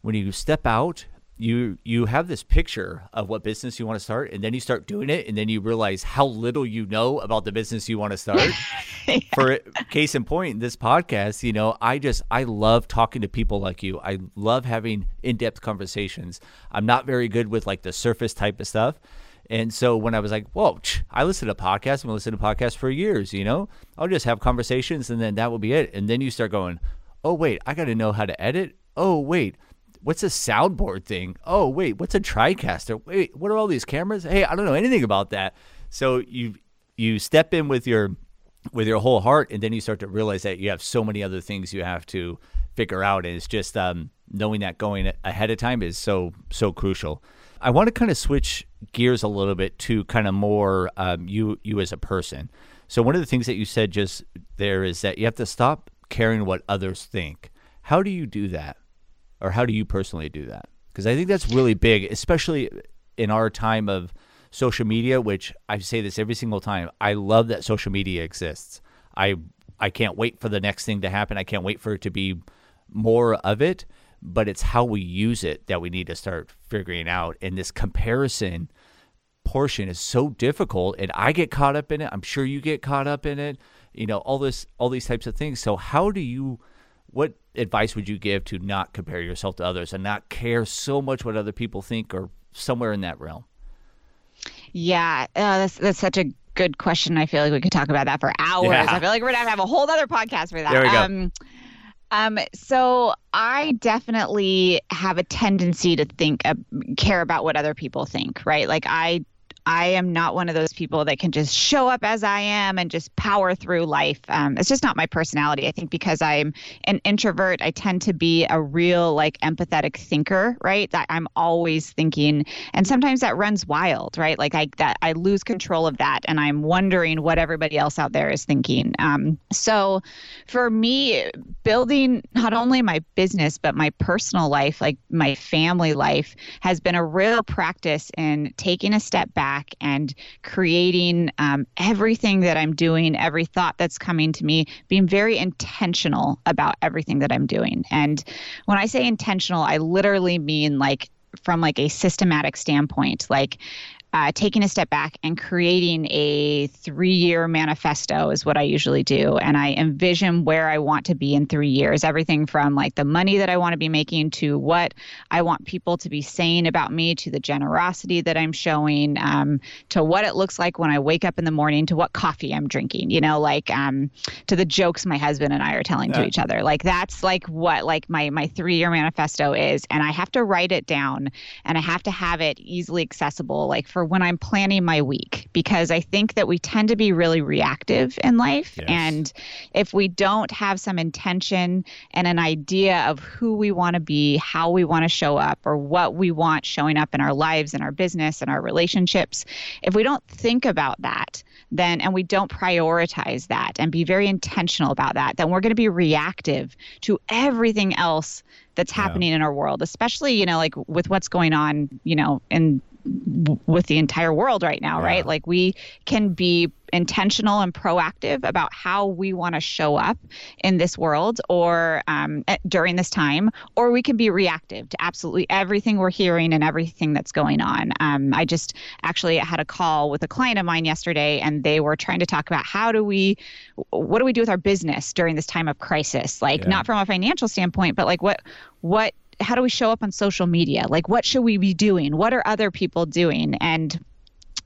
when you step out you you have this picture of what business you want to start and then you start doing it and then you realize how little you know about the business you want to start. (laughs) Yeah. for case in point this podcast you know i just i love talking to people like you. I love having in-depth conversations. I'm not very good with like the surface type of stuff and so when I was like, whoa, I listen to podcasts. I'm listen to podcasts for years, you know? I'll just have conversations and then that will be it. And then you start going, oh, wait, I got to know how to edit. Oh, wait, what's a soundboard thing? Oh, wait, what's a TriCaster? Wait, what are all these cameras? Hey, I don't know anything about that. So you you step in with your with your whole heart, and then you start to realize that you have so many other things you have to figure out. And it's just um, knowing that going ahead of time is so so crucial. I want to kind of switch gears a little bit to kind of more um, you you as a person. So one of the things that you said just there is that you have to stop caring what others think. How do you do that? or how do you personally do that? Because I think that's really big, especially in our time of social media, which I say this every single time. I love that social media exists. I I can't wait for the next thing to happen. I can't wait for it to be more of it, but it's how we use it that we need to start figuring out. And this comparison portion is so difficult and I get caught up in it. I'm sure you get caught up in it. You know, all this all these types of things. So how do you what advice would you give to not compare yourself to others and not care so much what other people think or somewhere in that realm? Yeah, uh, that's that's such a good question. I feel like we could talk about that for hours. Yeah. I feel like we're gonna have a whole other podcast for that. There we go. Um, um, so I definitely have a tendency to think, uh, care about what other people think, right? Like I I am not one of those people that can just show up as I am and just power through life. Um, it's just not my personality. I think because I'm an introvert, I tend to be a real like empathetic thinker, right? That I'm always thinking, and sometimes that runs wild, right? Like I that I lose control of that, and I'm wondering what everybody else out there is thinking. Um, so for me, building not only my business but my personal life, like my family life, has been a real practice in taking a step back back and creating um, everything that I'm doing, every thought that's coming to me, being very intentional about everything that I'm doing. And when I say intentional, I literally mean like from like a systematic standpoint like uh, taking a step back and creating a three year manifesto is what I usually do. And I envision where I want to be in three years everything from like the money that I want to be making to what I want people to be saying about me, to the generosity that I'm showing, um, to what it looks like when I wake up in the morning, to what coffee I'm drinking, you know, like um, to the jokes my husband and I are telling yeah. to each other. Like that's like what like my, my three year manifesto is. And I have to write it down and I have to have it easily accessible. Like for when I'm planning my week because I think that we tend to be really reactive in life. Yes. And if we don't have some intention and an idea of who we want to be, how we want to show up, or what we want showing up in our lives and our business and our relationships, if we don't think about that, then and we don't prioritize that and be very intentional about that, then we're going to be reactive to everything else that's happening yeah. in our world, especially, you know, like with what's going on, you know, in with the entire world right now, yeah. right? Like we can be intentional and proactive about how we want to show up in this world or um, during this time, or we can be reactive to absolutely everything we're hearing and everything that's going on. Um, I just actually had a call with a client of mine yesterday, and they were trying to talk about how do we, what do we do with our business during this time of crisis? Like yeah. not from a financial standpoint, but like what what how do we show up on social media? Like, what should we be doing? What are other people doing? And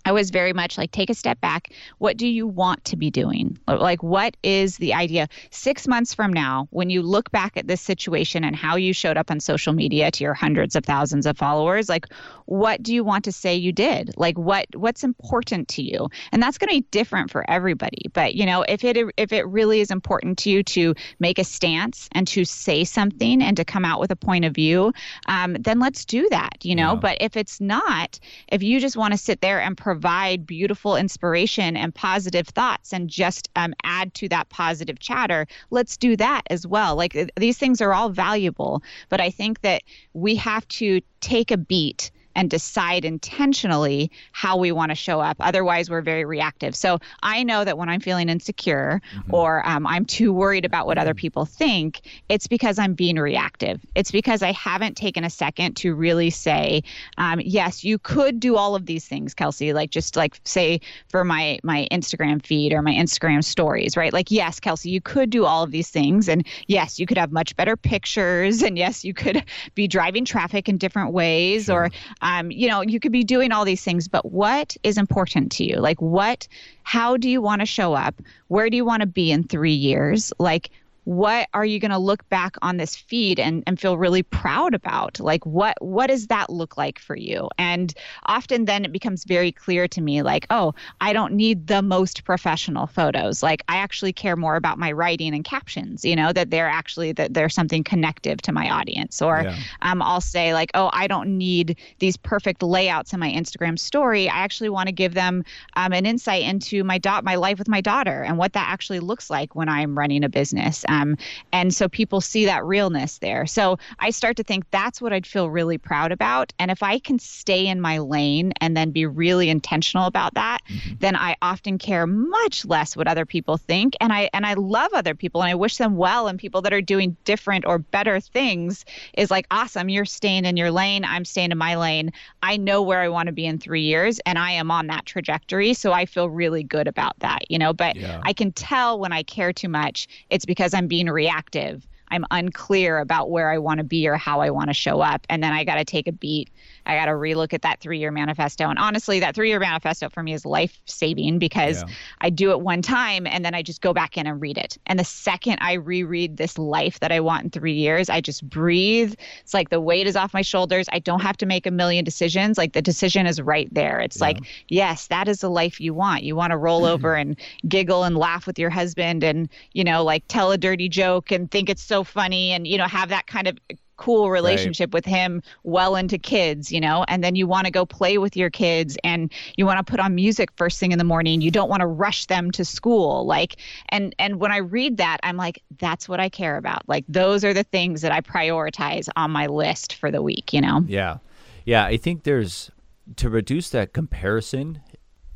I was very much like, take a step back. What do you want to be doing? Like, what is the idea? Six months from now, when you look back at this situation and how you showed up on social media to your hundreds of thousands of followers, like, what do you want to say you did? Like, what what's important to you? And that's going to be different for everybody. But you know, if it if it really is important to you to make a stance and to say something and to come out with a point of view, um, then let's do that. You know. Yeah. But if it's not, if you just want to sit there and provide provide beautiful inspiration and positive thoughts and just um, add to that positive chatter, let's do that as well. Like these things are all valuable, but I think that we have to take a beat and decide intentionally how we want to show up. Otherwise, we're very reactive. So I know that when I'm feeling insecure mm-hmm. or um, I'm too worried about what other mm-hmm. people think, it's because I'm being reactive. It's because I haven't taken a second to really say, um, yes, you could do all of these things, Kelsey. Like just like say for my my Instagram feed or my Instagram stories, right? Like yes, Kelsey, you could do all of these things, and yes, you could have much better pictures, and yes, you could be driving traffic in different ways, sure. or um, you know, you could be doing all these things. But what is important to you? Like what? How do you want to show up? Where do you want to be in three years? Like what are you going to look back on this feed and, and feel really proud about? Like what what does that look like for you? And often then it becomes very clear to me like oh i don't need the most professional photos. Like i actually care more about my writing and captions you know that they're actually that they're something connective to my audience. Or yeah. um, i'll say like oh i don't need these perfect layouts in my instagram story. I actually want to give them um, an insight into my dot my life with my daughter and what that actually looks like when i'm running a business. um, them. And so people see that realness there. So I start to think that's what I'd feel really proud about. And if I can stay in my lane and then be really intentional about that, mm-hmm. then I often care much less what other people think. And I and I love other people and I wish them well and people that are doing different or better things is like awesome. You're staying in your lane. I'm staying in my lane. I know where I want to be in three years and I am on that trajectory. So I feel really good about that, you know. But yeah. I can tell when I care too much, it's because I'm being reactive. I'm unclear about where I want to be or how I want to show up. And then I got to take a beat I got to relook at that three year manifesto. And honestly, that three year manifesto for me is life saving because yeah. I do it one time and then I just go back in and read it. And the second I reread this life that I want in three years, I just breathe. It's like the weight is off my shoulders. I don't have to make a million decisions. Like the decision is right there. It's yeah. like, yes, that is the life you want. You want to roll (clears throat) over and giggle and laugh with your husband and, you know, like tell a dirty joke and think it's so funny and, you know, have that kind of cool relationship right. with him well into kids, you know, and then you want to go play with your kids and you want to put on music first thing in the morning. You don't want to rush them to school. Like, and, and when I read that, I'm like, that's what I care about. Like, those are the things that I prioritize on my list for the week, you know? Yeah. Yeah. I think there's to reduce that comparison,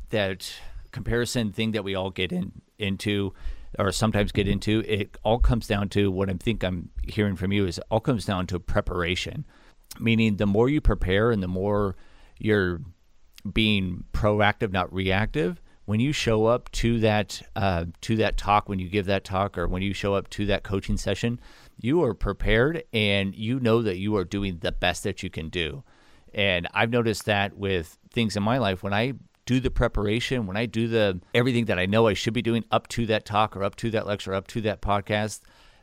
that comparison thing that we all get in into or sometimes get into, it all comes down to what I think I'm hearing from you is all comes down to preparation. Meaning, the more you prepare and the more you're being proactive, not reactive. When you show up to that uh, to that talk, when you give that talk, or when you show up to that coaching session, you are prepared and you know that you are doing the best that you can do. And I've noticed that with things in my life when I do the preparation, when I do the everything that I know I should be doing up to that talk or up to that lecture, or up to that podcast,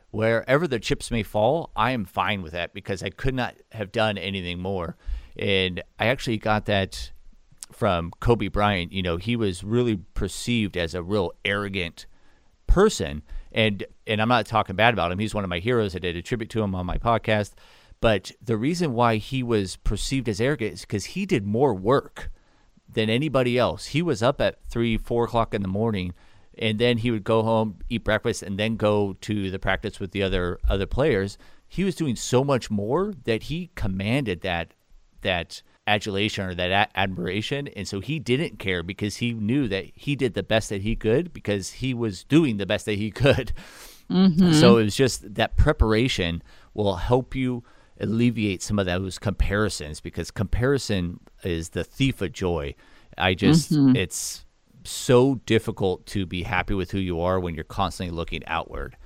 wherever the chips may fall, I am fine with that because I could not have done anything more. And I actually got that from Kobe Bryant. You know, he was really perceived as a real arrogant person. And and I'm not talking bad about him. He's one of my heroes. I did a tribute to him on my podcast. But the reason why he was perceived as arrogant is because he did more work than anybody else. He was up at three, four o'clock in the morning, and then he would go home, eat breakfast, and then go to the practice with the other other players. He was doing so much more that he commanded that that adulation or that a- admiration, and so he didn't care because he knew that he did the best that he could because he was doing the best that he could. (laughs) Mm-hmm. So it was just that preparation will help you alleviate some of those comparisons because comparison is the thief of joy. I just mm-hmm. it's so difficult to be happy with who you are when you're constantly looking outward.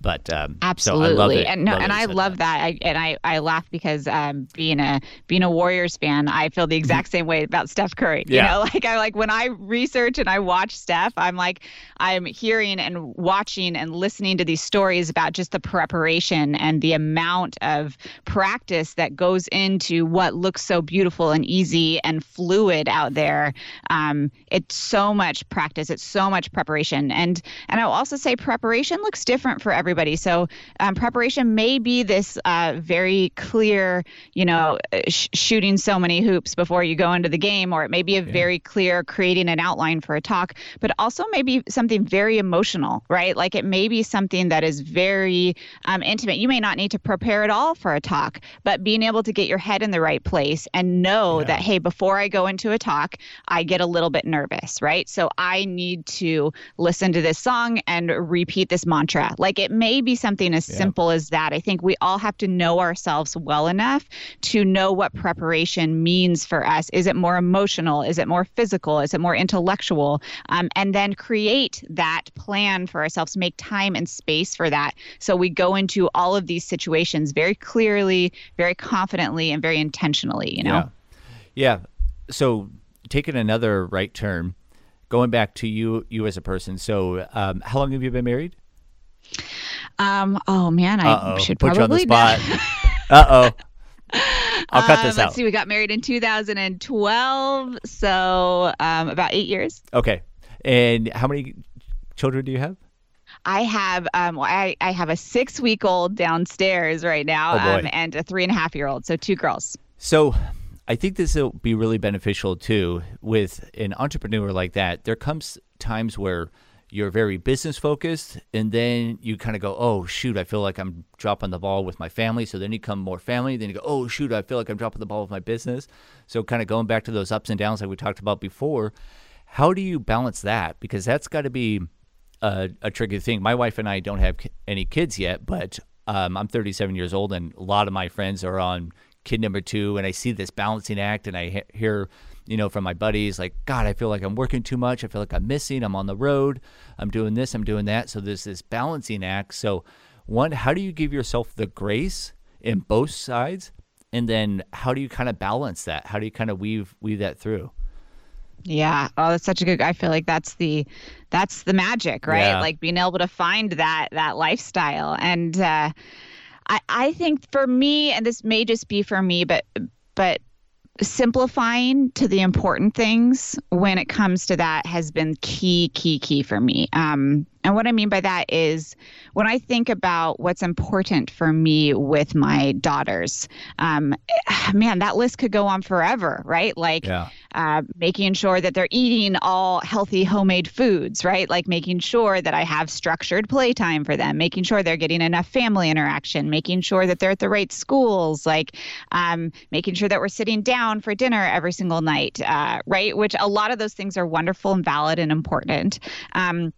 But um, absolutely, so and no, and I love that. that. I, and I, I laugh because um, being a being a Warriors fan, I feel the exact (laughs) same way about Steph Curry. You yeah. know, (laughs) like I like when I research and I watch Steph, I'm like I'm hearing and watching and listening to these stories about just the preparation and the amount of practice that goes into what looks so beautiful and easy and fluid out there. Um, it's so much practice. It's so much preparation, and and I'll also say preparation looks different for every everybody. So um, preparation may be this uh, very clear, you know, uh, sh- shooting so many hoops before you go into the game, or it may be a yeah. very clear creating an outline for a talk, but also maybe something very emotional, right? Like it may be something that is very um, intimate. You may not need to prepare at all for a talk, but being able to get your head in the right place and know yeah. that, hey, before I go into a talk, I get a little bit nervous, right? So I need to listen to this song and repeat this mantra. Like it may be something as yeah. simple as that. I think we all have to know ourselves well enough to know what preparation means for us. Is it more emotional? Is it more physical? Is it more intellectual? Um, and then create that plan for ourselves, make time and space for that. So we go into all of these situations very clearly, very confidently, and very intentionally, you know? Yeah. yeah. So taking another right turn, going back to you, you as a person. So, um, how long have you been married? Um. Oh man, I Uh-oh. should Put probably you on the spot. (laughs) uh oh. I'll cut this um, out. Let's see. We got married in 2012, so um, about eight years. Okay. And how many children do you have? I have um, I, I have a six week old downstairs right now oh um, and a three and a half year old, so two girls. So I think this will be really beneficial too with an entrepreneur like that. There comes times where you're very business focused and then you kind of go oh shoot i feel like i'm dropping the ball with my family. So then you come more family then you go oh shoot i feel like i'm dropping the ball with my business. So kind of going back to those ups and downs like we talked about before how do you balance that? Because that's got to be a, a tricky thing. My wife and i don't have any kids yet but um, i'm 37 years old and a lot of my friends are on kid number two and i see this balancing act and i hear you know from my buddies like god i feel like i'm working too much. I feel like i'm missing. I'm on the road. I'm doing this. I'm doing that. So there's this balancing act. So one how do you give yourself the grace in both sides? And then how do you kind of balance that? How do you kind of weave weave that through? Yeah. Oh, that's such a good. I feel like that's the, that's the magic, right? Yeah. Like being able to find that that lifestyle, and uh, I, I think for me, and this may just be for me, but but simplifying to the important things when it comes to that has been key, key, key for me. Um, and what I mean by that is when I think about what's important for me with my daughters, um, (sighs) man, that list could go on forever, right? Like yeah. Uh, making sure that they're eating all healthy homemade foods, right? Like making sure that I have structured playtime for them, making sure they're getting enough family interaction, making sure that they're at the right schools, like um, making sure that we're sitting down for dinner every single night, uh, right? Which a lot of those things are wonderful and valid and important. Um,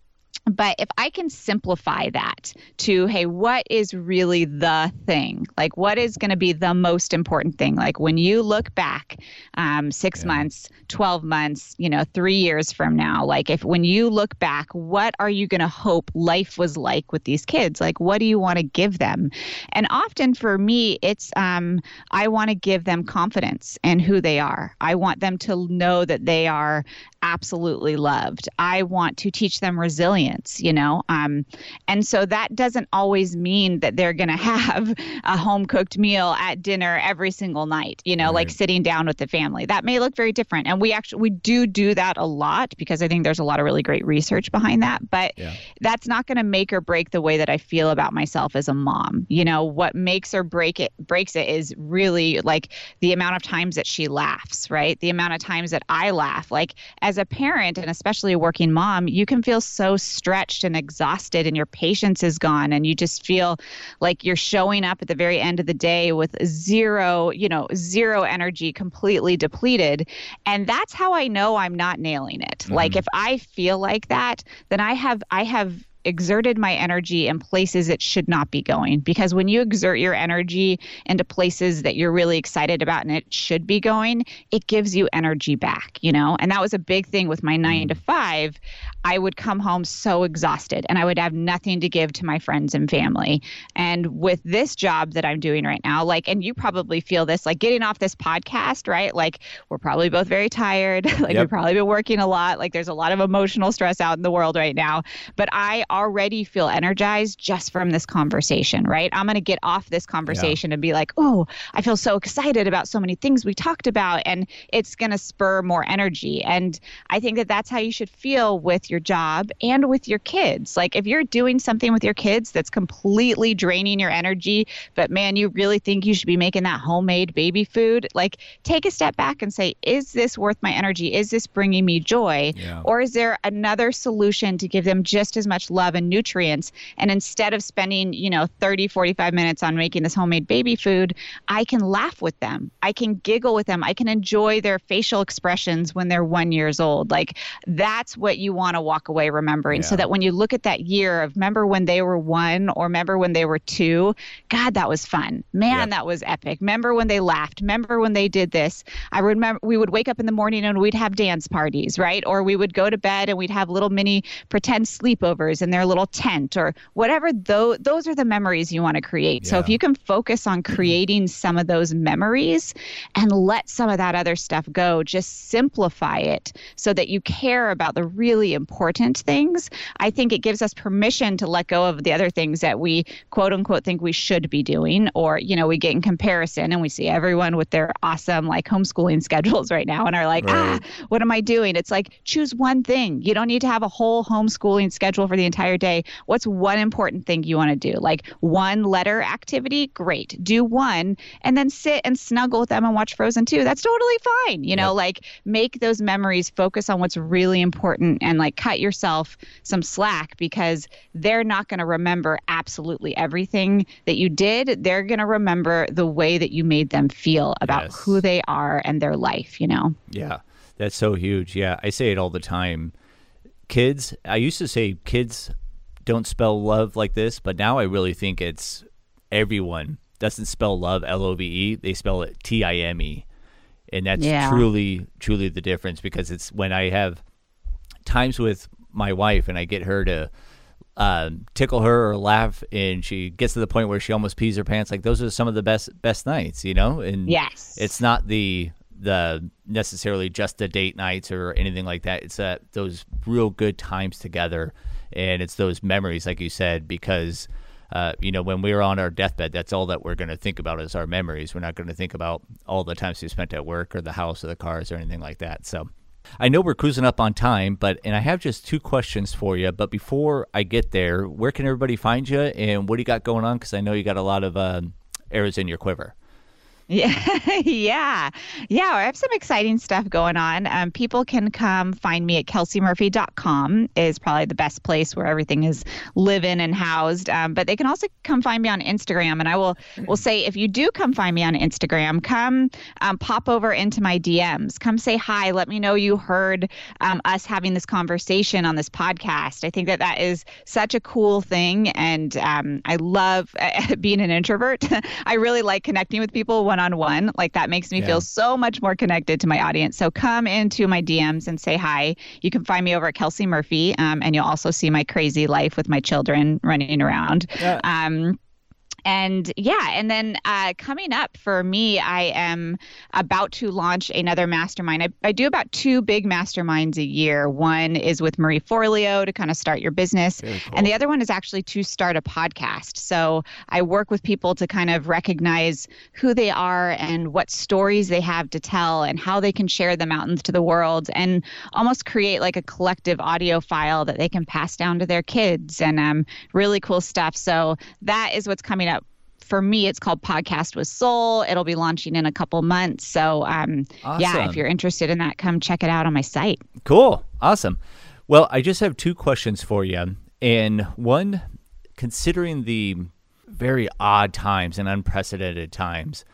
but if I can simplify that to, hey, what is really the thing? Like, what is going to be the most important thing? Like, when you look back um, six yeah. months, 12 months, you know, three years from now, like, if when you look back, what are you going to hope life was like with these kids? Like, what do you want to give them? And often for me, it's, um, I want to give them confidence in who they are. I want them to know that they are absolutely loved. I want to teach them resilience, you know. Um, and so that doesn't always mean that they're going (laughs) to have a home cooked meal at dinner every single night, you know, right. like sitting down with the family. That may look very different. And we actually we do do that a lot because I think there's a lot of really great research behind that, but yeah. that's not going to make or break the way that I feel about myself as a mom. You know, what makes or break it breaks it is really like the amount of times that she laughs, right? The amount of times that I laugh. Like as as a parent and especially a working mom, you can feel so stretched and exhausted and your patience is gone and you just feel like you're showing up at the very end of the day with zero, you know, zero energy, completely depleted. And that's how I know I'm not nailing it. Mm-hmm. Like if I feel like that, then I have I have exerted my energy in places it should not be going. Because when you exert your energy into places that you're really excited about and it should be going, it gives you energy back, you know? And that was a big thing with my nine to mm. five. I would come home so exhausted and I would have nothing to give to my friends and family. And with this job that I'm doing right now, like, and you probably feel this, like getting off this podcast, right? Like, we're probably both very tired. (laughs) like, yep. we've probably been working a lot. Like, there's a lot of emotional stress out in the world right now. But I already feel energized just from this conversation, right? I'm going to get off this conversation yeah. and be like, oh, I feel so excited about so many things we talked about. And it's going to spur more energy. And I think that that's how you should feel with your job and with your kids. Like if you're doing something with your kids that's completely draining your energy, but man, you really think you should be making that homemade baby food, like take a step back and say, is this worth my energy? Is this bringing me joy? Yeah. Or is there another solution to give them just as much love and nutrients? And instead of spending, you know, 30, 45 minutes on making this homemade baby food, I can laugh with them. I can giggle with them. I can enjoy their facial expressions when they're one years old. Like that's what you want to walk away remembering. Yeah. So that when you look at that year of remember when they were one or remember when they were two, God, that was fun. Man, yep. that was epic. Remember when they laughed. Remember when they did this. I remember we would wake up in the morning and we'd have dance parties, right? Or we would go to bed and we'd have little mini pretend sleepovers in their little tent or whatever. Those, those are the memories you want to create. Yeah. So if you can focus on creating some of those memories and let some of that other stuff go, just simplify it so that you care about the really important things. I think it gives us permission to let go of the other things that we quote unquote think we should be doing, or, you know, we get in comparison and we see everyone with their awesome like homeschooling (laughs) schedules right now and are like, right. ah, what am I doing? It's like choose one thing. You don't need to have a whole homeschooling schedule for the entire day. What's one important thing you want to do? Like one letter activity? Great. Do one and then sit and snuggle with them and watch Frozen 2. That's totally fine. You know, yep. like make those memories focus on what's really important and like cut yourself some slack because they're not going to remember absolutely everything that you did. They're going to remember the way that you made them feel about yes. who they are and their life, you know? Yeah. That's so huge. Yeah. I say it all the time. Kids, I used to say kids don't spell love like this, but now I really think it's everyone doesn't spell love L O V E. They spell it T I M E, and that's yeah. truly truly the difference because it's when I have times with my wife and I get her to uh, tickle her or laugh, and she gets to the point where she almost pees her pants. Like those are some of the best best nights, you know. And yes, it's not the the necessarily just the date nights or anything like that. It's that those real good times together, and it's those memories, like you said, because uh, you know, when we are on our deathbed, that's all that we're going to think about is our memories. We're not going to think about all the times we spent at work or the house or the cars or anything like that. So I know we're cruising up on time, but and I have just two questions for you. But before I get there, where can everybody find you and what do you got going on? Because I know you got a lot of uh, arrows in your quiver. Yeah, (laughs) yeah, yeah. I have some exciting stuff going on. Um, people can come find me at kelseymurphy.com is probably the best place where everything is living and housed. Um, but they can also come find me on Instagram, and I will will say if you do come find me on Instagram, come um, pop over into my DMs. Come say hi. Let me know you heard um, us having this conversation on this podcast. I think that that is such a cool thing, and um, I love uh, (laughs) being an introvert. (laughs) I really like connecting with people one on one. Like that makes me yeah. feel so much more connected to my audience. So come into my DMs and say hi. You can find me over at Kelsey Murphy, um, and you'll also see my crazy life with my children running around. Yeah. Um, and yeah, and then uh, coming up for me, I am about to launch another mastermind. I, I do about two big masterminds a year. One is with Marie Forleo to kind of start your business, cool. and the other one is actually to start a podcast. So I work with people to kind of recognize who they are and what stories they have to tell and how they can share them out into the world and almost create like a collective audio file that they can pass down to their kids and um, really cool stuff. So that is what's coming up for me, it's called Podcast with Soul. It'll be launching in a couple months. So, um, awesome. yeah, if you're interested in that, come check it out on my site. Cool. Awesome. Well, I just have two questions for you. And one, considering the very odd times and unprecedented times,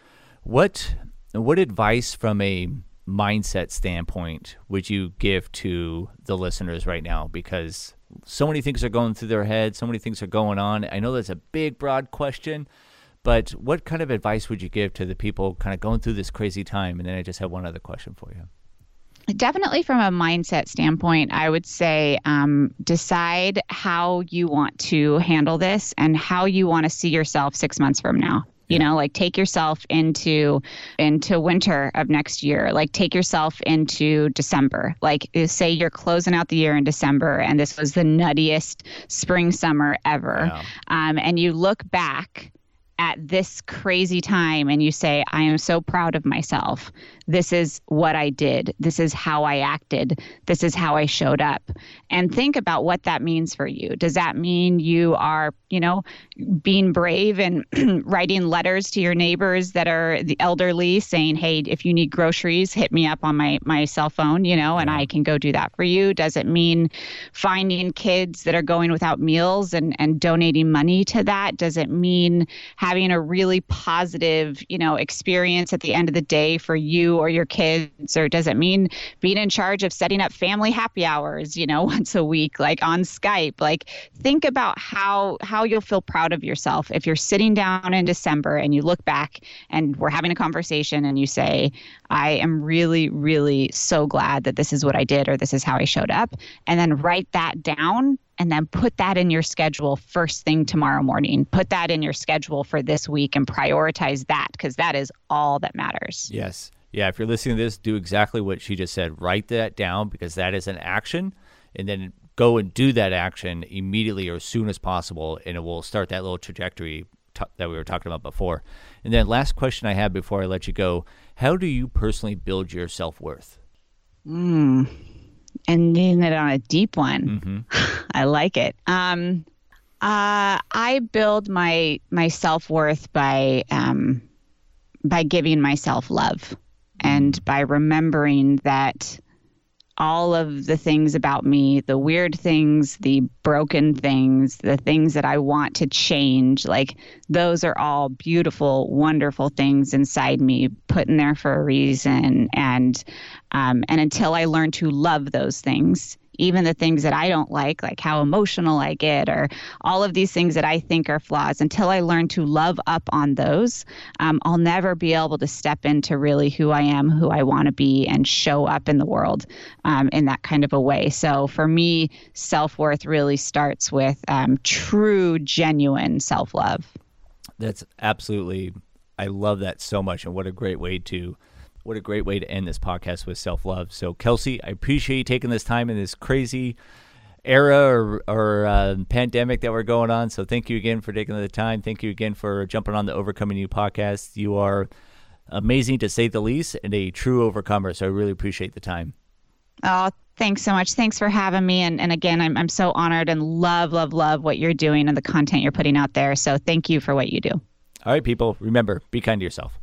what what advice from a mindset standpoint would you give to the listeners right now? Because so many things are going through their head, so many things are going on. I know that's a big, broad question, but what kind of advice would you give to the people kind of going through this crazy time? And then I just have one other question for you. Definitely, from a mindset standpoint, I would say um, decide how you want to handle this and how you want to see yourself six months from now. you know like take yourself into into winter of next year like take yourself into december like say you're closing out the year in december and this was the nuttiest spring summer ever yeah. um, and you look back at this crazy time and you say, I am so proud of myself. This is what I did. This is how I acted. This is how I showed up. And think about what that means for you. Does that mean you are, you know, being brave and (clears throat) writing letters to your neighbors that are the elderly saying, hey, if you need groceries, hit me up on my, my cell phone, you know, and I can go do that for you? Does it mean finding kids that are going without meals and, and donating money to that? Does it mean having a really positive, you know, experience at the end of the day for you or your kids? Or does it mean being in charge of setting up family happy hours, you know, (laughs) once a week, like on Skype? Like think about how how you'll feel proud of yourself if you're sitting down in December and you look back and we're having a conversation and you say, I am really, really so glad that this is what I did or this is how I showed up. And then write that down and then put that in your schedule first thing tomorrow morning. Put that in your schedule for this week and prioritize that because that is all that matters. Yes. Yeah. If you're listening to this, do exactly what she just said. Write that down because that is an action. And then go and do that action immediately or as soon as possible. And it will start that little trajectory t- that we were talking about before. And then, last question I have before I let you go How do you personally build your self worth? Mm ending it on a deep one. Mm-hmm. (sighs) I like it. Um, uh, I build my my self worth by um, by giving myself love, and mm-hmm. by remembering that all of the things about me, the weird things, the broken things, the things that I want to change, like those are all beautiful, wonderful things inside me, put in there for a reason. And um, and until I learn to love those things, even the things that I don't like, like how emotional I get, or all of these things that I think are flaws, until I learn to love up on those, um, I'll never be able to step into really who I am, who I want to be, and show up in the world um, in that kind of a way. So for me, self worth really starts with um, true, genuine self love. That's absolutely, I love that so much. And what a great way to what a great way to end this podcast with self love. So, Kelsey, I appreciate you taking this time in this crazy era or, or uh, pandemic that we're going on. So, thank you again for taking the time. Thank you again for jumping on the Overcoming You podcast. You are amazing to say the least and a true overcomer. So, I really appreciate the time. Oh, thanks so much. Thanks for having me. And, and again, I'm, I'm so honored and love, love, love what you're doing and the content you're putting out there. So, thank you for what you do. All right, people, remember be kind to yourself.